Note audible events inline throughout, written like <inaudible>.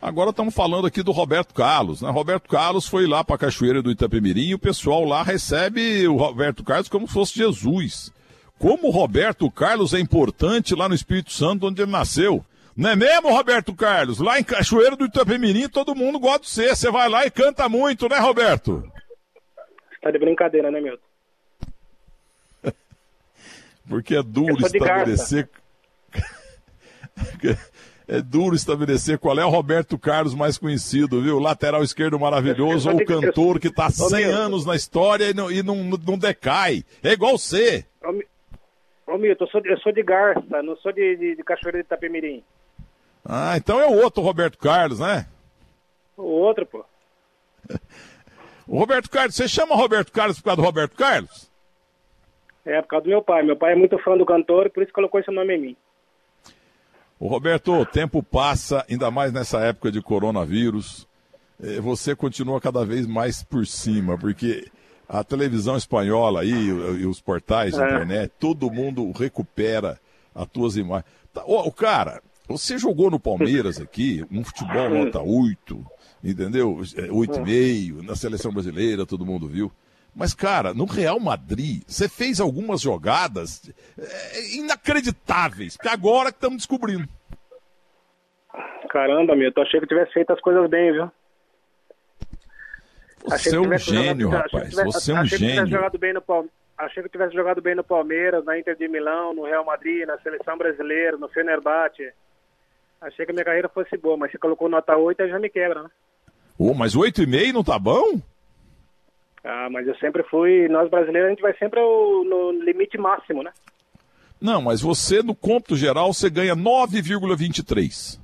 Agora estamos falando aqui do Roberto Carlos, né? Roberto Carlos foi lá para a Cachoeira do Itapemirim e o pessoal lá recebe o Roberto Carlos como se fosse Jesus. Como o Roberto Carlos é importante lá no Espírito Santo, onde ele nasceu. Não é mesmo, Roberto Carlos? Lá em Cachoeira do Itapemirim, todo mundo gosta de você. Você vai lá e canta muito, né, Roberto? Você tá de brincadeira, né, Milton? <laughs> Porque é duro estabelecer. <laughs> é duro estabelecer qual é o Roberto Carlos mais conhecido, viu? Lateral esquerdo maravilhoso, ou o cantor que está 100 anos na história e não, e não, não decai. É igual você. Ô, Milton, eu sou, eu sou de Garça, não sou de, de, de Cachoeira de Itapemirim. Ah, então é o outro Roberto Carlos, né? O outro, pô. <laughs> O Roberto Carlos, você chama Roberto Carlos por causa do Roberto Carlos? É, por causa do meu pai. Meu pai é muito fã do cantor por isso colocou esse nome em mim. O Roberto, o tempo passa, ainda mais nessa época de coronavírus. Eh, você continua cada vez mais por cima, porque a televisão espanhola aí, e os portais de é. internet, todo mundo recupera as tuas imagens. Tá, o cara, você jogou no Palmeiras <laughs> aqui, um futebol nota 8, entendeu? 8,5, na seleção brasileira, todo mundo viu. Mas, cara, no Real Madrid, você fez algumas jogadas é, inacreditáveis, que agora que estamos descobrindo. Caramba, meu, eu achei que tivesse feito as coisas bem, viu? Você é um gênio, jogado, rapaz. Tivesse, você é um achei gênio. Que jogado bem no, achei que tivesse jogado bem no Palmeiras, na Inter de Milão, no Real Madrid, na seleção brasileira, no Fenerbahçe. Achei que a minha carreira fosse boa, mas você colocou nota 8 aí já me quebra, né? Oh, mas 8,5 não tá bom? Ah, mas eu sempre fui. Nós brasileiros, a gente vai sempre ao, no limite máximo, né? Não, mas você, no cômputo geral, você ganha 9,23.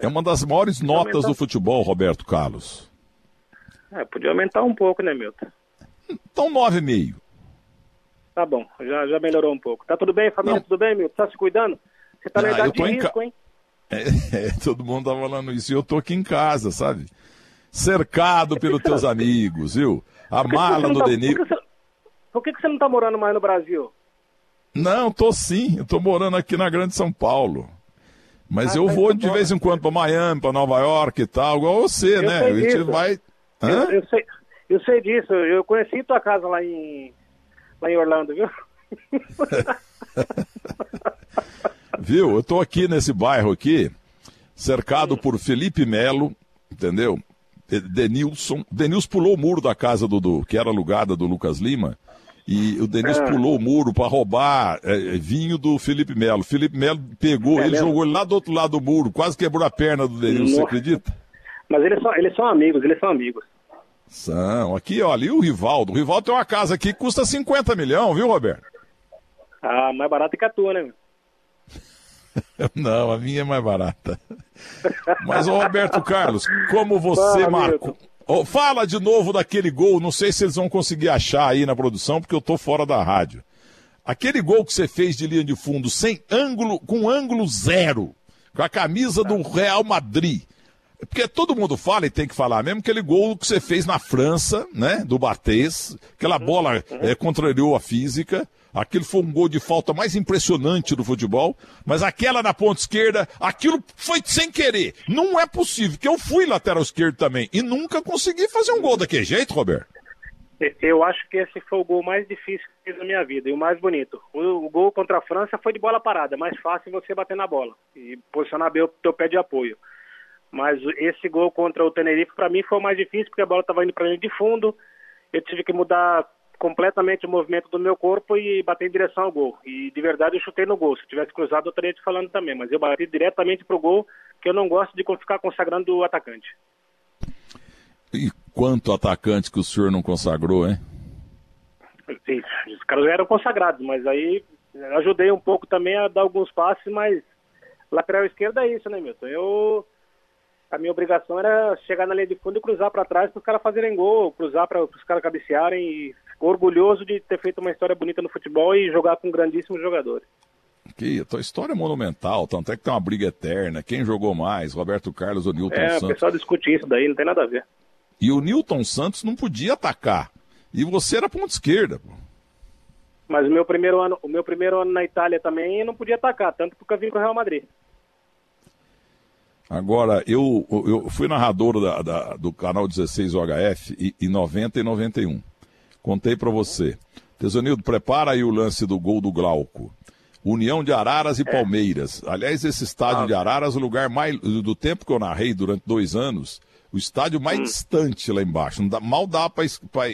É uma das maiores podia notas aumentar... do futebol, Roberto Carlos. É, podia aumentar um pouco, né, Milton? Então 9,5. Tá bom, já, já melhorou um pouco. Tá tudo bem, família? Não. Tudo bem, Milton? Tá se cuidando? Você tá na ah, idade de risco, ca... hein? É, <laughs> é, todo mundo tá falando isso. E eu tô aqui em casa, sabe? Cercado pelos teus amigos, viu? A mala do tá... Denil. Por, que você... por que, que você não tá morando mais no Brasil? Não, tô sim. Eu tô morando aqui na Grande São Paulo. Mas ah, eu tá vou de vez em quando para Miami, para Nova York e tal, igual você, eu né? A gente vai. Eu, eu, sei, eu sei disso. Eu conheci tua casa lá em lá em Orlando, viu? <laughs> viu? Eu tô aqui nesse bairro aqui, cercado por Felipe Melo, entendeu? Denilson. Denilson pulou o muro da casa do, do que era alugada do Lucas Lima. E o Denilson é. pulou o muro para roubar é, é, vinho do Felipe Melo. Felipe Melo pegou, é ele mesmo? jogou ele lá do outro lado do muro, quase quebrou a perna do Denilson, Nossa. você acredita? Mas eles são, eles são amigos, eles são amigos. São. Aqui, olha, e o Rivaldo? O Rivaldo tem uma casa aqui que custa 50 milhões, viu, Roberto? Ah, mais barata que a tua, né? <laughs> Não, a minha é mais barata. Mas, ô Roberto Carlos, como você Fala, marcou. Oh, fala de novo daquele gol, não sei se eles vão conseguir achar aí na produção, porque eu tô fora da rádio. Aquele gol que você fez de linha de fundo, sem ângulo, com ângulo zero, com a camisa do Real Madrid. Porque todo mundo fala e tem que falar mesmo aquele gol que você fez na França, né? Do Barthez, aquela bola é, contrariou a física. Aquilo foi um gol de falta mais impressionante do futebol, mas aquela na ponta esquerda, aquilo foi sem querer. Não é possível, que eu fui lateral esquerdo também e nunca consegui fazer um gol daquele jeito, Roberto. Eu acho que esse foi o gol mais difícil que fiz na minha vida e o mais bonito. O, gol contra a França foi de bola parada, mais fácil você bater na bola e posicionar bem o teu pé de apoio. Mas esse gol contra o Tenerife, para mim, foi o mais difícil, porque a bola estava indo para linha de fundo. Eu tive que mudar completamente o movimento do meu corpo e bater em direção ao gol. E de verdade eu chutei no gol. Se tivesse cruzado, eu estaria te falando também. Mas eu bati diretamente pro gol, que eu não gosto de ficar consagrando o atacante. E quanto atacante que o senhor não consagrou, hein? Sim, os caras eram consagrados, mas aí ajudei um pouco também a dar alguns passes, mas lateral esquerda é isso, né, Milton? Eu a minha obrigação era chegar na linha de fundo e cruzar para trás para os caras fazerem gol, cruzar para os caras cabecearem e orgulhoso de ter feito uma história bonita no futebol e jogar com grandíssimos jogadores. Que a tua história é monumental, tanto é que tem uma briga eterna. Quem jogou mais, Roberto Carlos ou Newton é, Santos? É, o pessoal discute isso daí, não tem nada a ver. E o Newton Santos não podia atacar. E você era ponta esquerda, pô. Mas o meu primeiro ano, o meu primeiro ano na Itália também não podia atacar, tanto porque eu vim com o Real Madrid. Agora, eu, eu fui narrador da, da, do canal 16 OHF em 90 e 91. Contei para você. Tesonildo, prepara aí o lance do gol do Glauco. União de Araras e é. Palmeiras. Aliás, esse estádio ah. de Araras, o lugar mais. Do tempo que eu narrei durante dois anos, o estádio mais hum. distante lá embaixo. Dá, mal, dá pra, pra,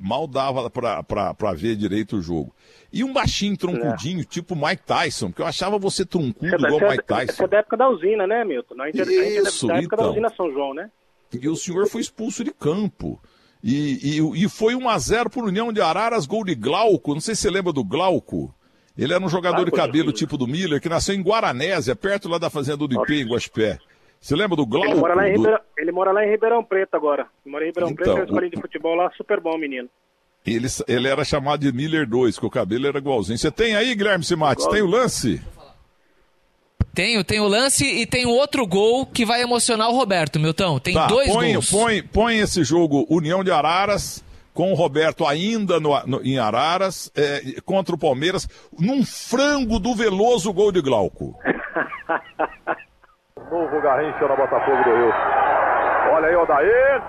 mal dava para ver direito o jogo. E um baixinho troncudinho, é. tipo Mike Tyson, que eu achava você truncudo é igual Mike Tyson. Isso é da época da usina, né, Milton? A gente, Isso, da época então. da usina São João, né? E o senhor foi expulso de campo. E, e, e foi 1x0 por União de Araras, gol de Glauco. Não sei se você lembra do Glauco. Ele era um jogador ah, de cabelo tipo do Miller, que nasceu em Guaranésia, perto lá da fazenda do Ipê, em Guaspé. Você lembra do Glauco? Ele mora lá em, Ribeirão, ele mora lá em Ribeirão Preto agora. Ele mora em Ribeirão então, Preto, tem um escolinha de futebol lá, super bom, menino. Ele, ele era chamado de Miller 2, que o cabelo era igualzinho. Você tem aí, Guilherme Simates, tem o lance? Tenho, tem o lance e tem outro gol que vai emocionar o Roberto, Milton. Tem tá, dois põe, gols. Põe, põe esse jogo União de Araras com o Roberto ainda no, no, em Araras, é, contra o Palmeiras, num frango do Veloso gol de Glauco. <laughs> Novo Garrincha na Botafogo do Rio. Olha aí o Daí.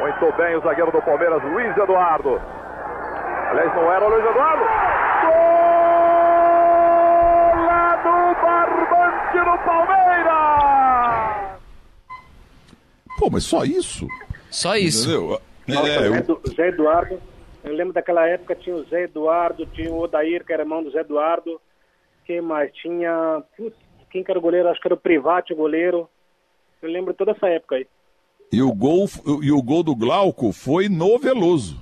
Muito bem o zagueiro do Palmeiras, Luiz Eduardo. Aliás, não era o Luiz Eduardo. Gol lá do Barbante no Palmeiras! Pô, mas só isso? Só isso. Entendeu? É, eu... Zé Eduardo. Eu lembro daquela época tinha o Zé Eduardo, tinha o Odair, que era irmão do Zé Eduardo. Quem mais? Tinha. Putz, quem que era o goleiro? Acho que era o Private o goleiro. Eu lembro toda essa época aí. E o gol, e o gol do Glauco foi no Veloso.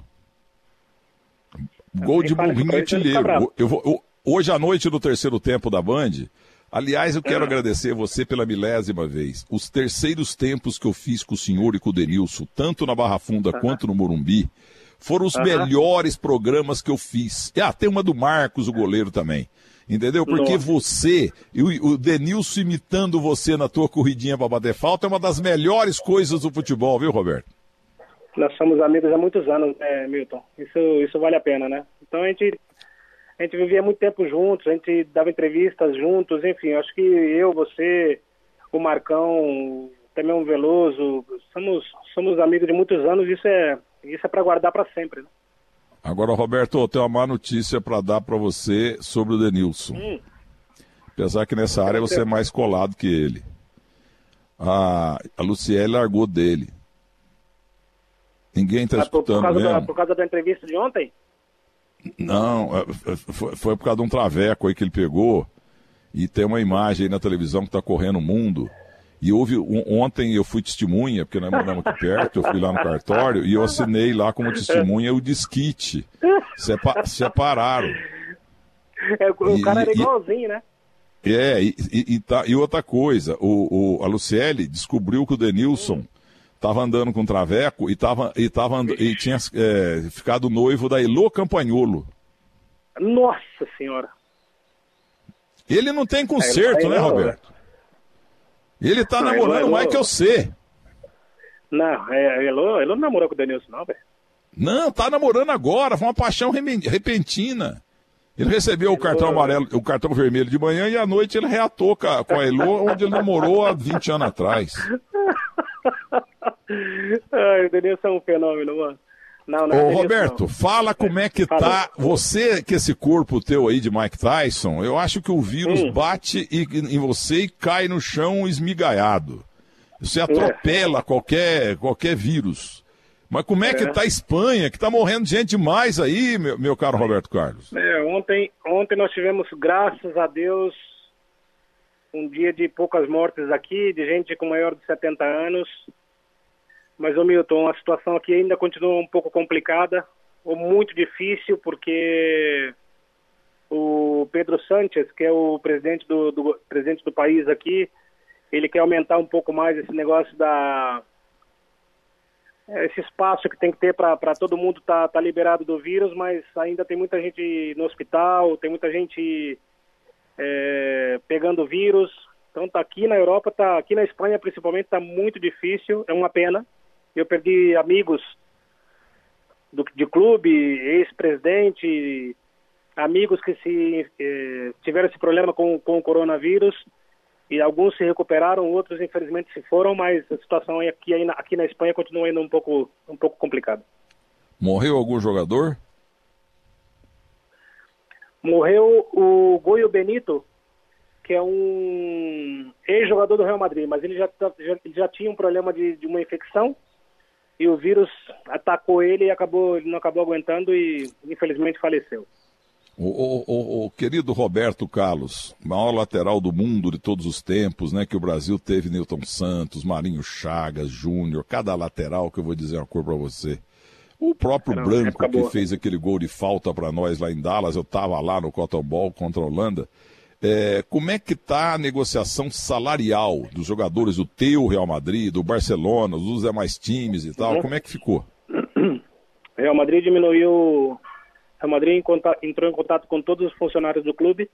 Gol de burrinho artilheiro. Eu vou, eu, hoje à noite, no terceiro tempo da Band, Aliás, eu quero agradecer você pela milésima vez. Os terceiros tempos que eu fiz com o senhor e com o Denilson, tanto na Barra Funda quanto no Morumbi, foram os melhores programas que eu fiz. Ah, tem uma do Marcos, o goleiro também. Entendeu? Porque Nossa. você, e o Denilson imitando você na tua corridinha para bater falta, é uma das melhores coisas do futebol, viu, Roberto? Nós somos amigos há muitos anos, né, Milton? Isso, isso vale a pena, né? Então a gente a gente vivia muito tempo juntos, a gente dava entrevistas juntos, enfim, acho que eu, você, o Marcão, também o Veloso, somos, somos amigos de muitos anos, isso é, isso é para guardar para sempre. Né? Agora, Roberto, eu tenho uma má notícia para dar para você sobre o Denilson. Hum. Apesar que nessa área você é mais colado que ele. A, a Luciele largou dele. Ninguém está escutando por, por mesmo. Da, por causa da entrevista de ontem? Não, é, é, foi, foi por causa de um traveco aí que ele pegou. E tem uma imagem aí na televisão que está correndo o mundo. E houve, ontem eu fui testemunha, porque nós moramos aqui perto, eu fui lá no cartório e eu assinei lá como testemunha o disquite. Sepa, separaram. É, o e, cara era igualzinho, né? É, e, e, e, tá, e outra coisa, o, o, a Luciele descobriu que o Denilson. Hum estava andando com o Traveco e, tava, e, tava, e tinha é, ficado noivo da Elô Campagnolo. Nossa Senhora! Ele não tem conserto, é, né, Roberto? Ele tá não, namorando Elô, eu sei. Não, é, Elô, Elô não namorou com o Denilson, não, velho. Não, tá namorando agora, foi uma paixão repentina. Ele recebeu o cartão amarelo, o cartão vermelho de manhã e à noite ele reatou com a Elô, onde ele namorou há 20 anos atrás. <laughs> Ai, o Denilson é um fenômeno, mano. Não, não é Ô, Roberto, fala como é que tá. Você, que esse corpo teu aí de Mike Tyson, eu acho que o vírus hum. bate em você e cai no chão esmigaiado. Você atropela é. qualquer, qualquer vírus. Mas como é, é, que tá a Espanha, que tá morrendo gente demais aí, meu, meu caro Roberto Carlos? É, ontem, ontem nós tivemos, graças a Deus, um dia de poucas mortes aqui, de gente com maior de 70 anos. Mas, ô Milton, a situação aqui ainda continua um pouco complicada, ou muito difícil, porque o Pedro Sánchez, que é o presidente do, do, presidente do país aqui, ele quer aumentar um pouco mais esse negócio da esse espaço que tem que ter para todo mundo estar tá, tá liberado do vírus, mas ainda tem muita gente no hospital, tem muita gente é, pegando vírus. Então tá aqui na Europa, tá aqui na Espanha principalmente tá muito difícil, é uma pena. Eu perdi amigos do, de clube, ex-presidente, amigos que se eh, tiveram esse problema com, com o coronavírus. e alguns se recuperaram, outros infelizmente se foram, mas a situação aqui, aqui na Espanha continua ainda um pouco, um pouco complicada. Morreu algum jogador? Morreu o Goio Benito, que é um ex-jogador do Real Madrid, mas ele já, já, já tinha um problema de, de, uma infecção e o vírus atacou ele e acabou, ele não acabou aguentando e infelizmente faleceu. O, o, o, o, querido Roberto Carlos, maior lateral do mundo de todos os tempos, né? Que o Brasil teve Newton Santos, Marinho Chagas, Júnior, cada lateral que eu vou dizer uma cor para você. O próprio Não, Branco que fez aquele gol de falta para nós lá em Dallas, eu estava lá no Cotton Ball contra a Holanda. É, como é que está a negociação salarial dos jogadores do teu Real Madrid, do Barcelona, dos demais times e tal? Uhum. Como é que ficou? <clears throat> Real Madrid diminuiu Real Madrid entrou em contato com todos os funcionários do clube.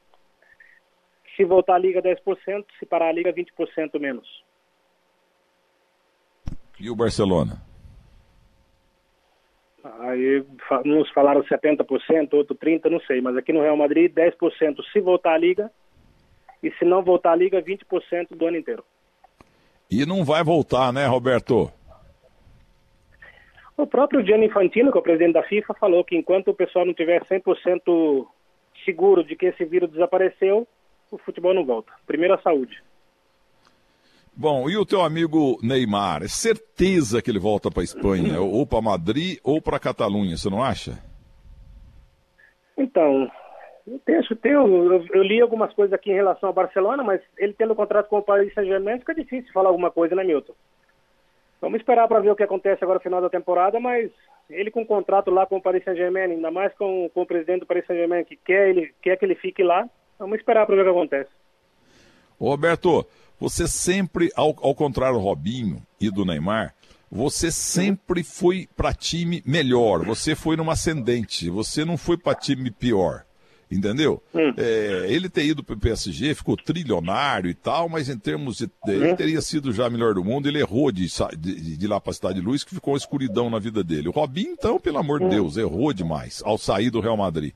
Se voltar a liga 10%, se parar a liga 20% menos. E o Barcelona? Aí uns falaram 70%, outro 30%, não sei. Mas aqui no Real Madrid, 10% se voltar a liga. E se não voltar a liga, 20% do ano inteiro. E não vai voltar, né, Roberto? O próprio Gianni Infantino, que é o presidente da FIFA, falou que enquanto o pessoal não tiver 100% seguro de que esse vírus desapareceu, o futebol não volta. Primeiro a saúde. Bom, e o teu amigo Neymar? É certeza que ele volta para a Espanha, <laughs> ou para Madrid ou para Catalunha, você não acha? Então, eu, tenho, eu, eu, li algumas coisas aqui em relação ao Barcelona, mas ele tendo contrato com o Paris Saint-Germain, fica difícil falar alguma coisa, né, Milton? Vamos esperar para ver o que acontece agora no final da temporada, mas ele com um contrato lá com o Paris Saint-Germain, ainda mais com, com o presidente do Paris Saint-Germain que quer, ele, quer que ele fique lá, vamos esperar para ver o que acontece. Roberto, você sempre, ao, ao contrário do Robinho e do Neymar, você sempre foi para time melhor, você foi numa ascendente, você não foi para time pior. Entendeu? Hum. É, ele ter ido para o PSG, ficou trilionário e tal, mas em termos de. Ele hum. teria sido já melhor do mundo, ele errou de, de, de lá para a Cidade de Luz, que ficou uma escuridão na vida dele. O Robinho, então, pelo amor de hum. Deus, errou demais ao sair do Real Madrid.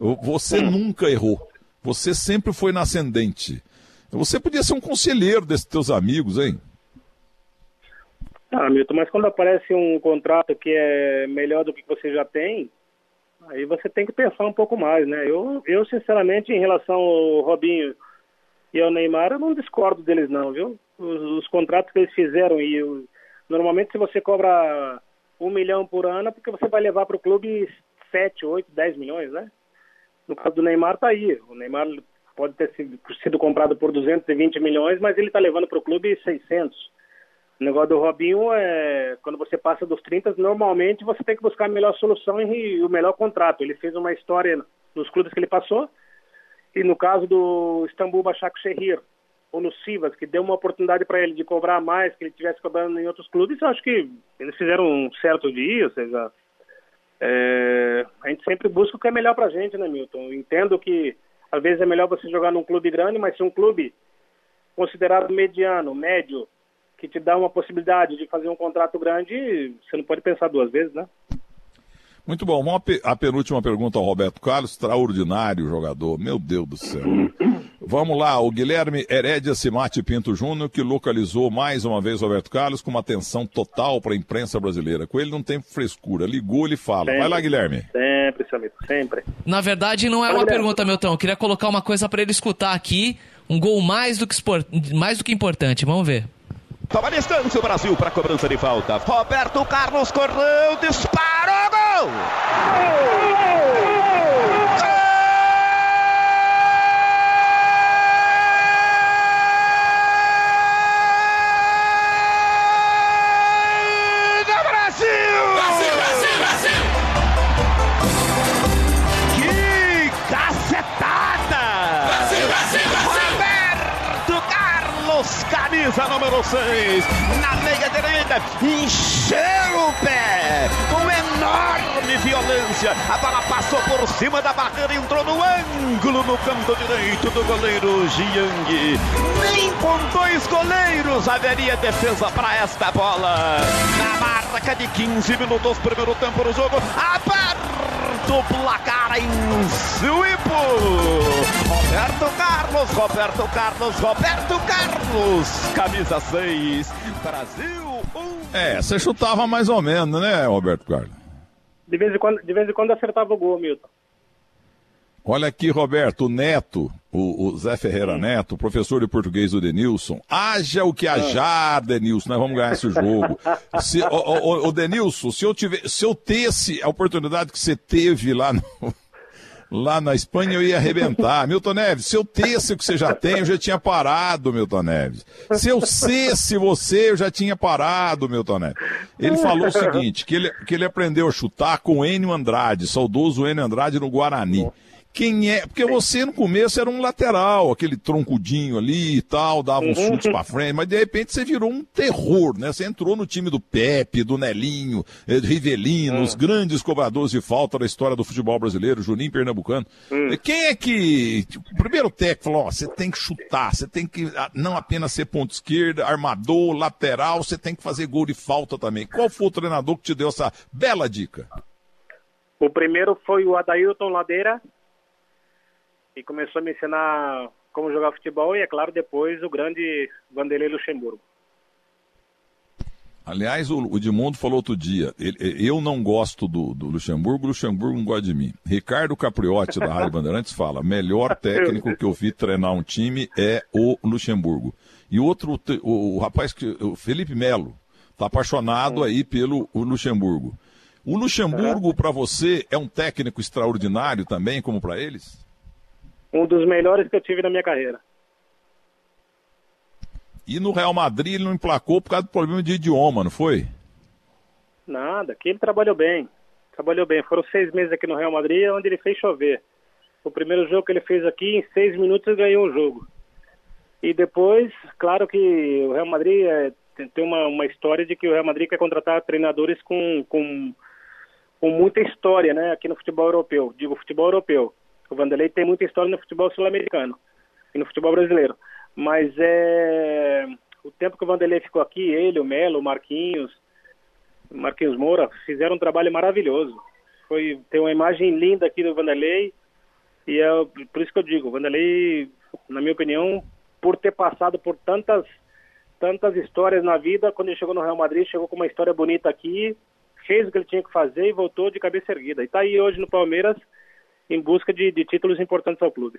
Você hum. nunca errou. Você sempre foi na ascendente. Você podia ser um conselheiro desses teus amigos, hein? Ah, Milton, mas quando aparece um contrato que é melhor do que você já tem, Aí você tem que pensar um pouco mais, né? Eu, eu sinceramente, em relação ao Robinho e ao Neymar, eu não discordo deles não, viu? Os, os contratos que eles fizeram e eu, normalmente se você cobra um milhão por ano, é porque você vai levar para o clube 7, 8, 10 milhões, né? No caso do Neymar, tá aí. O Neymar pode ter sido, comprado por 220 milhões, mas ele está levando para o clube 600. O negócio do Robinho é quando você passa dos 30, normalmente você tem que buscar a melhor solução e o melhor contrato. Ele fez uma história nos clubes que ele passou, e no caso do Istambul Başakşehir ou no Sivas, que deu uma oportunidade para ele de cobrar mais que ele tivesse cobrando em outros clubes, eu acho que eles fizeram um certo dia, ou seja, é, a gente sempre busca o que é melhor para a gente, né, Milton? Entendo que às vezes é melhor você jogar num clube grande, mas se um clube considerado mediano, médio, que te dá uma possibilidade de fazer um contrato grande, você não pode pensar duas vezes, né? Muito bom. Uma, a penúltima pergunta ao Roberto Carlos, extraordinário jogador, meu Deus do céu. <clears throat> Vamos lá, o Guilherme Herédia Simati Pinto Júnior, que localizou mais uma vez o Roberto Carlos com uma atenção total para a imprensa brasileira. Com ele não tem frescura, ligou, ele fala. Sempre, Vai lá, Guilherme. Sempre, seu amigo, sempre. Na verdade, não é uma pergunta, Milton. Eu queria colocar uma coisa para ele escutar aqui. Um gol mais do que, mais do que importante. Vamos ver. Toma distância o Brasil para cobrança de falta. Roberto Carlos correu, disparou, gol! Camisa número 6, na meia direita, encheu o pé, com enorme violência, a bola passou por cima da barreira, entrou no ângulo no canto direito do goleiro Jiang. Nem com dois goleiros haveria defesa para esta bola. Na marca de 15 minutos, primeiro tempo do jogo, aberto o placar em Suípo. Roberto Carlos, Roberto Carlos, Roberto Carlos, camisa 6, Brasil 1. É, você chutava mais ou menos, né, Roberto Carlos? De vez em quando, de vez em quando acertava o gol, Milton. Olha aqui, Roberto, o Neto, o, o Zé Ferreira Neto, professor de português do Denilson. Haja o que hajar, Denilson, nós vamos ganhar esse jogo. <laughs> Se, o, o, o, Denilson, se eu, tiver, se eu tesse a oportunidade que você teve lá no, lá na Espanha eu ia arrebentar. Milton Neves, se eu tesse o que você já tem, eu já tinha parado, Milton Neves. Se eu cesse você, eu já tinha parado, Milton Neves. Ele falou o seguinte, que ele, que ele aprendeu a chutar com Enio Andrade, saudoso Enio Andrade no Guarani quem é. Porque você no começo era um lateral, aquele troncudinho ali e tal, dava uns uhum. chutes pra frente, mas de repente você virou um terror, né? Você entrou no time do Pepe, do Nelinho, eh, do Rivelino, os uhum. grandes cobradores de falta da história do futebol brasileiro, Juninho Pernambucano. Uhum. Quem é que. O primeiro técnico falou: ó, você tem que chutar, você tem que ah, não apenas ser ponto esquerda, armador, lateral, você tem que fazer gol de falta também. Qual foi o treinador que te deu essa bela dica? O primeiro foi o Adailton Ladeira, e começou a me ensinar como jogar futebol e, é claro, depois o grande Vanderlei Luxemburgo. Aliás, o, Edmundo falou outro dia, ele, eu não gosto do, do Luxemburgo, o Luxemburgo não gosta de mim. Ricardo Capriotti, da Rádio Bandeirantes, fala, melhor <laughs> técnico que eu vi treinar um time é o Luxemburgo. E outro, o, o rapaz, que o Felipe Melo, está apaixonado aí pelo Luxemburgo. O Luxemburgo, para você, é um técnico extraordinário também, como para eles? Um dos melhores que eu tive na minha carreira. E no Real Madrid ele não emplacou por causa do problema de idioma, não foi? Nada, aqui ele trabalhou bem. Trabalhou bem. Foram seis meses aqui no Real Madrid, onde ele fez chover. O primeiro jogo que ele fez aqui, em seis minutos ele ganhou o jogo. E depois, claro que o Real Madrid é, tem uma, uma história de que o Real Madrid quer contratar treinadores com, com, com muita história, né, aqui no futebol europeu. Digo futebol europeu. O Vanderlei tem muita história no futebol sul-americano e no futebol brasileiro. Mas é o tempo que o Vanderlei ficou aqui, ele, o Melo, o Marquinhos, Marquinhos Moura, fizeram um trabalho maravilhoso. Foi tem uma imagem linda aqui do Vanderlei e é por isso que eu digo, o Vanderlei, na minha opinião, por ter passado por tantas tantas histórias na vida, quando ele chegou no Real Madrid, chegou com uma história bonita aqui, fez o que ele tinha que fazer e voltou de cabeça erguida. E está aí hoje no Palmeiras em busca de, de títulos importantes ao clube.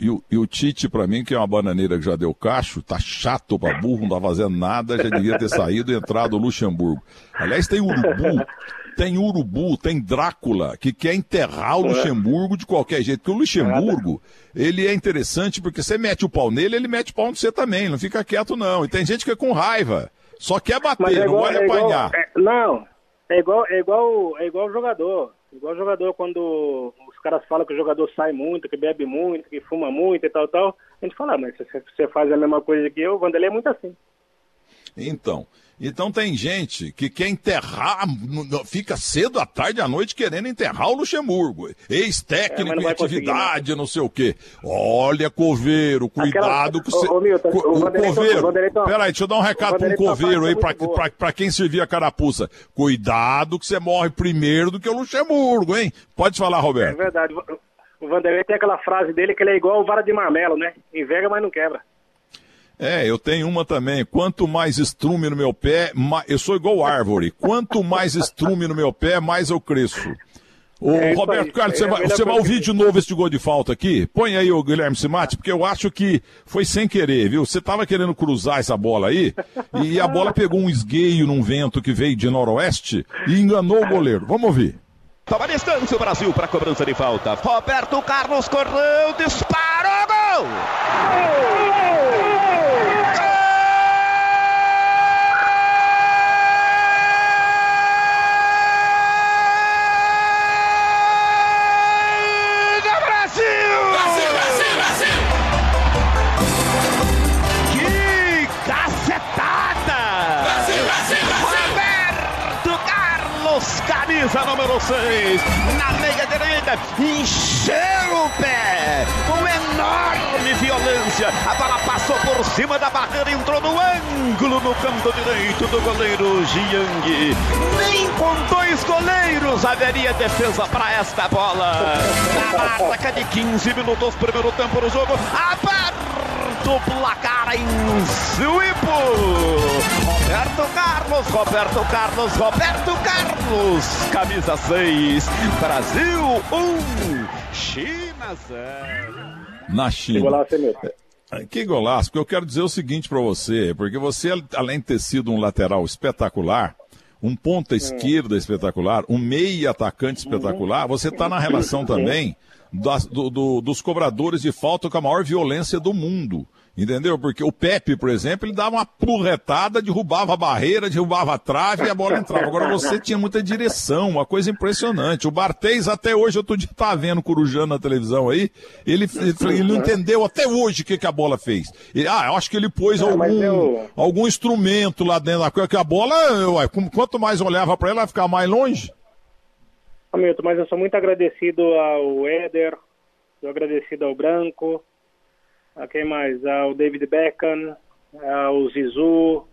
E o, e o Tite, para mim, que é uma bananeira que já deu cacho, tá chato pra burro, não tá fazendo nada, já devia ter saído e entrado o Luxemburgo. Aliás, tem urubu, tem urubu, tem Drácula, que quer enterrar o é. Luxemburgo de qualquer jeito. Porque o Luxemburgo, ele é interessante porque você mete o pau nele, ele mete o pau em você também, não fica quieto não. E tem gente que é com raiva, só quer bater, é igual, não vai é apanhar. é, não, é igual, é igual, é igual jogador. Igual jogador, quando os caras falam que o jogador sai muito, que bebe muito, que fuma muito e tal, tal, a gente fala, ah, mas se você faz a mesma coisa que eu, o Vanderlei é muito assim. Então, então tem gente que quer enterrar, fica cedo à tarde à noite querendo enterrar o Luxemburgo. Ex-técnico é, em atividade, não, não, sei o quê. Olha, Coveiro, cuidado Aquela... com você. O, o, o, Coveiro, peraí, deixa eu dar um recado para um Coveiro aí, pra, pra, pra, quem servir a carapuça. Cuidado que você morre primeiro do que o Luxemburgo, hein? Pode falar, Roberto. É verdade. O Vanderlei tem aquela frase dele que ele é igual o vara de marmelo, né? Enverga, mas não quebra. É, eu tenho uma também. Quanto mais estrume no meu pé, mais... eu sou igual árvore. Quanto mais estrume no meu pé, mais eu cresço. Ô, é Roberto Carlos, você, é vai, você vai ouvir de novo esse gol de falta aqui? Põe aí o Guilherme Simati, porque eu acho que foi sem querer, viu? Você estava querendo cruzar essa bola aí, e a bola pegou um esgueio num vento que veio de noroeste e enganou o goleiro. Vamos ouvir. Toma distância o Brasil para cobrança de falta. Roberto Carlos correu, disparou, gol! camisa número 6, na meia direita, encheu o pé, com enorme violência. A bola passou por cima da barreira, entrou no ângulo no canto direito do goleiro Jiang. Nem com dois goleiros haveria defesa para esta bola. Na marca de 15 minutos, primeiro tempo do jogo. Aberto o placar em Suípo. Roberto Carlos, Roberto Carlos, Roberto Carlos. Camisa 6. Brasil 1. China 0. Na China. Que golaço, é, que golaço, porque eu quero dizer o seguinte para você, porque você, além de ter sido um lateral espetacular, um ponta esquerda espetacular, um meia atacante espetacular, você está na relação também das, do, do, dos cobradores de falta com a maior violência do mundo. Entendeu? Porque o Pepe, por exemplo, ele dava uma purretada, derrubava a barreira, derrubava a trave e a bola entrava. Agora você tinha muita direção, uma coisa impressionante. O Bartês, até hoje, eu tô de tá vendo Corujano na televisão aí, ele, ele, não entendeu até hoje o que, que a bola fez. Ele, ah, eu acho que ele pôs algum, eu... algum instrumento lá dentro da coisa, que a bola, ué, quanto mais olhava para ela, ia ficar mais longe. Hamilton, mas eu sou muito agradecido ao Éder, sou agradecido ao Branco, a quem mais? Ao David Beckham, ao Zizu,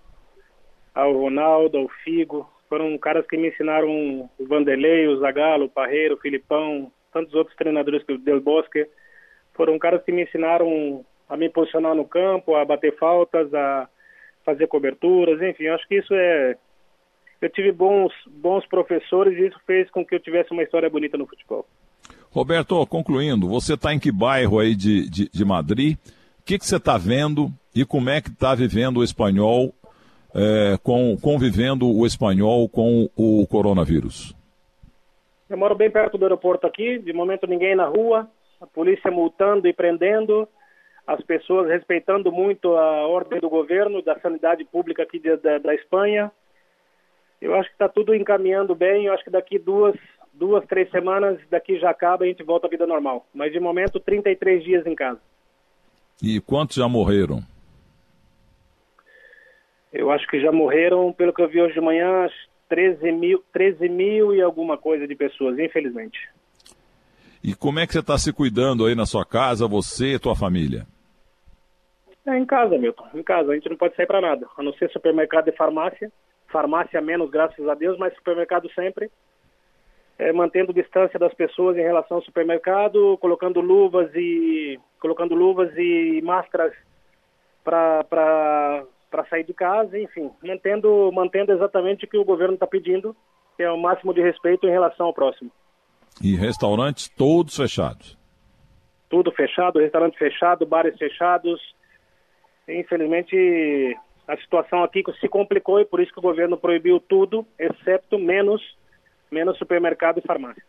ao Ronaldo, ao Figo. Foram caras que me ensinaram o Vanderlei, o Zagallo, o Parreiro, o Filipão, tantos outros treinadores que o Del Bosque. Foram caras que me ensinaram a me posicionar no campo, a bater faltas, a fazer coberturas, enfim, acho que isso é eu tive bons bons professores e isso fez com que eu tivesse uma história bonita no futebol. Roberto, concluindo, você está em que bairro aí de, de, de Madrid? Que, que você está vendo e como é que está vivendo o espanhol, é, com, convivendo o espanhol com o coronavírus? Eu moro bem perto do aeroporto aqui, de momento ninguém na rua, a polícia multando e prendendo, as pessoas respeitando muito a ordem do governo, da sanidade pública aqui de, da, da Espanha. Eu acho que está tudo encaminhando bem, eu acho que daqui duas, duas, três semanas daqui já acaba e a gente volta à vida normal. Mas de momento, 33 dias em casa. E quantos já morreram? Eu acho que já morreram, pelo que eu vi hoje de manhã, 13 mil, 13 mil e alguma coisa de pessoas, infelizmente. E como é que você está se cuidando aí na sua casa, você e tua família? É em casa, Milton, em casa. A gente não pode sair para nada, a não ser supermercado e farmácia. Farmácia menos, graças a Deus, mas supermercado sempre é, mantendo distância das pessoas em relação ao supermercado, colocando luvas e colocando luvas e máscaras para para sair de casa, enfim, mantendo mantendo exatamente o que o governo está pedindo, que é o máximo de respeito em relação ao próximo. E restaurantes todos fechados. Tudo fechado, restaurante fechado, bares fechados. Infelizmente, a situação aqui se complicou e por isso que o governo proibiu tudo, exceto menos menos supermercado e farmácia.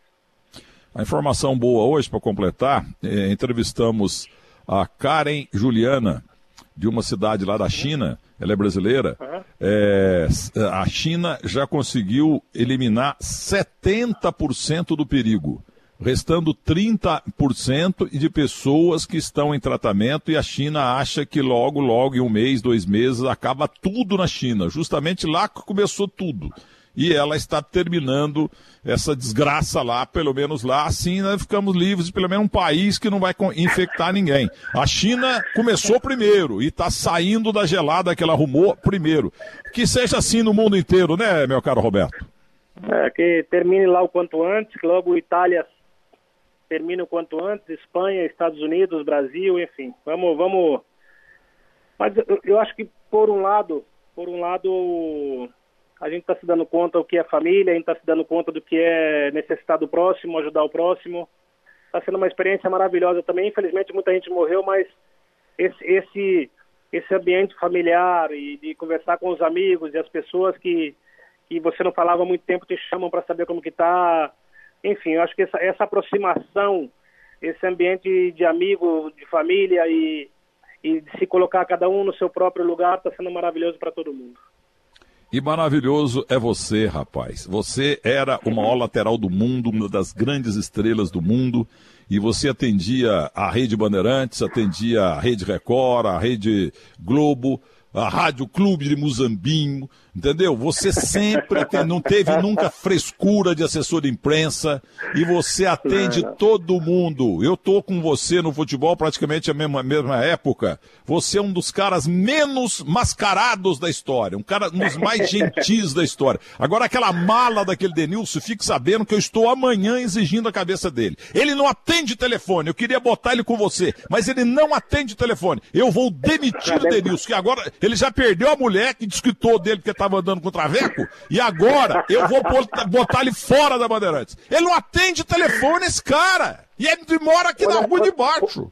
A informação boa hoje, para completar, é, entrevistamos a Karen Juliana, de uma cidade lá da China, ela é brasileira. Uhum. É, a China já conseguiu eliminar 70% do perigo, restando 30% de pessoas que estão em tratamento e a China acha que logo, logo, em um mês, dois meses, acaba tudo na China. Justamente lá que começou tudo e ela está terminando essa desgraça lá, pelo menos lá, assim nós ficamos livres, pelo menos um país que não vai infectar ninguém. A China começou primeiro e está saindo da gelada que ela arrumou primeiro. Que seja assim no mundo inteiro, né, meu caro Roberto? É, que termine lá o quanto antes, que logo Itália termine o quanto antes, Espanha, Estados Unidos, Brasil, enfim. Vamos, vamos. Mas eu, eu acho que por um lado, por um lado, a gente está se dando conta do que é família, a gente está se dando conta do que é necessitar do próximo, ajudar o próximo. Está sendo uma experiência maravilhosa também. Infelizmente, muita gente morreu, mas esse, esse, esse ambiente familiar e de conversar com os amigos e as pessoas que, que você não falava há muito tempo te chamam para saber como que está. Enfim, eu acho que essa, essa aproximação, esse ambiente de amigo, de família e, e de se colocar cada um no seu próprio lugar está sendo maravilhoso para todo mundo. E maravilhoso é você, rapaz. Você era o maior lateral do mundo, uma das grandes estrelas do mundo, e você atendia a Rede Bandeirantes, atendia a Rede Record, a Rede Globo, a Rádio Clube de Muzambinho, Entendeu? Você sempre tem, não teve nunca frescura de assessor de imprensa e você atende todo mundo. Eu tô com você no futebol praticamente a mesma, mesma época. Você é um dos caras menos mascarados da história, um cara um dos mais gentis da história. Agora aquela mala daquele Denilson, fique sabendo que eu estou amanhã exigindo a cabeça dele. Ele não atende telefone, eu queria botar ele com você, mas ele não atende telefone. Eu vou demitir o Denilson, que agora ele já perdeu a mulher que desquitou dele porque estava andando com o Traveco, e agora eu vou botar ele fora da Bandeirantes. Ele não atende telefone, esse cara. E ele mora aqui quando na rua de baixo.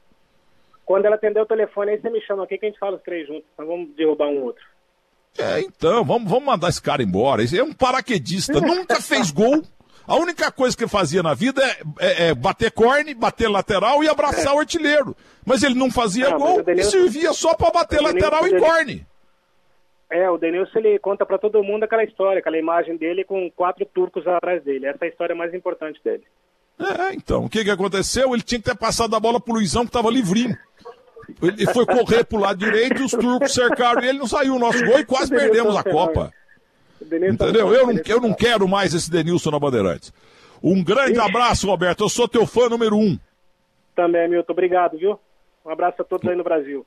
Quando ela atender o telefone, aí você me chama aqui que a gente fala os três juntos. Nós vamos derrubar um outro. É, então, vamos, vamos mandar esse cara embora. Esse é um paraquedista, nunca fez gol. A única coisa que ele fazia na vida é, é, é bater corne, bater lateral e abraçar é. o artilheiro. Mas ele não fazia não, gol e servia só para bater lateral e corne. É, o Denilson ele conta para todo mundo aquela história, aquela imagem dele com quatro turcos atrás dele. Essa é a história mais importante dele. É, então, o que, que aconteceu? Ele tinha que ter passado a bola pro Luizão que estava livrinho. Ele foi correr pro lado direito, os turcos cercaram e ele não saiu o nosso gol e quase perdemos a Copa. Entendeu? Eu não, eu não quero mais esse Denilson na Bandeirantes. Um grande abraço, Roberto. Eu sou teu fã número um. Também, Milton. Obrigado, viu? Um abraço a todos aí no Brasil.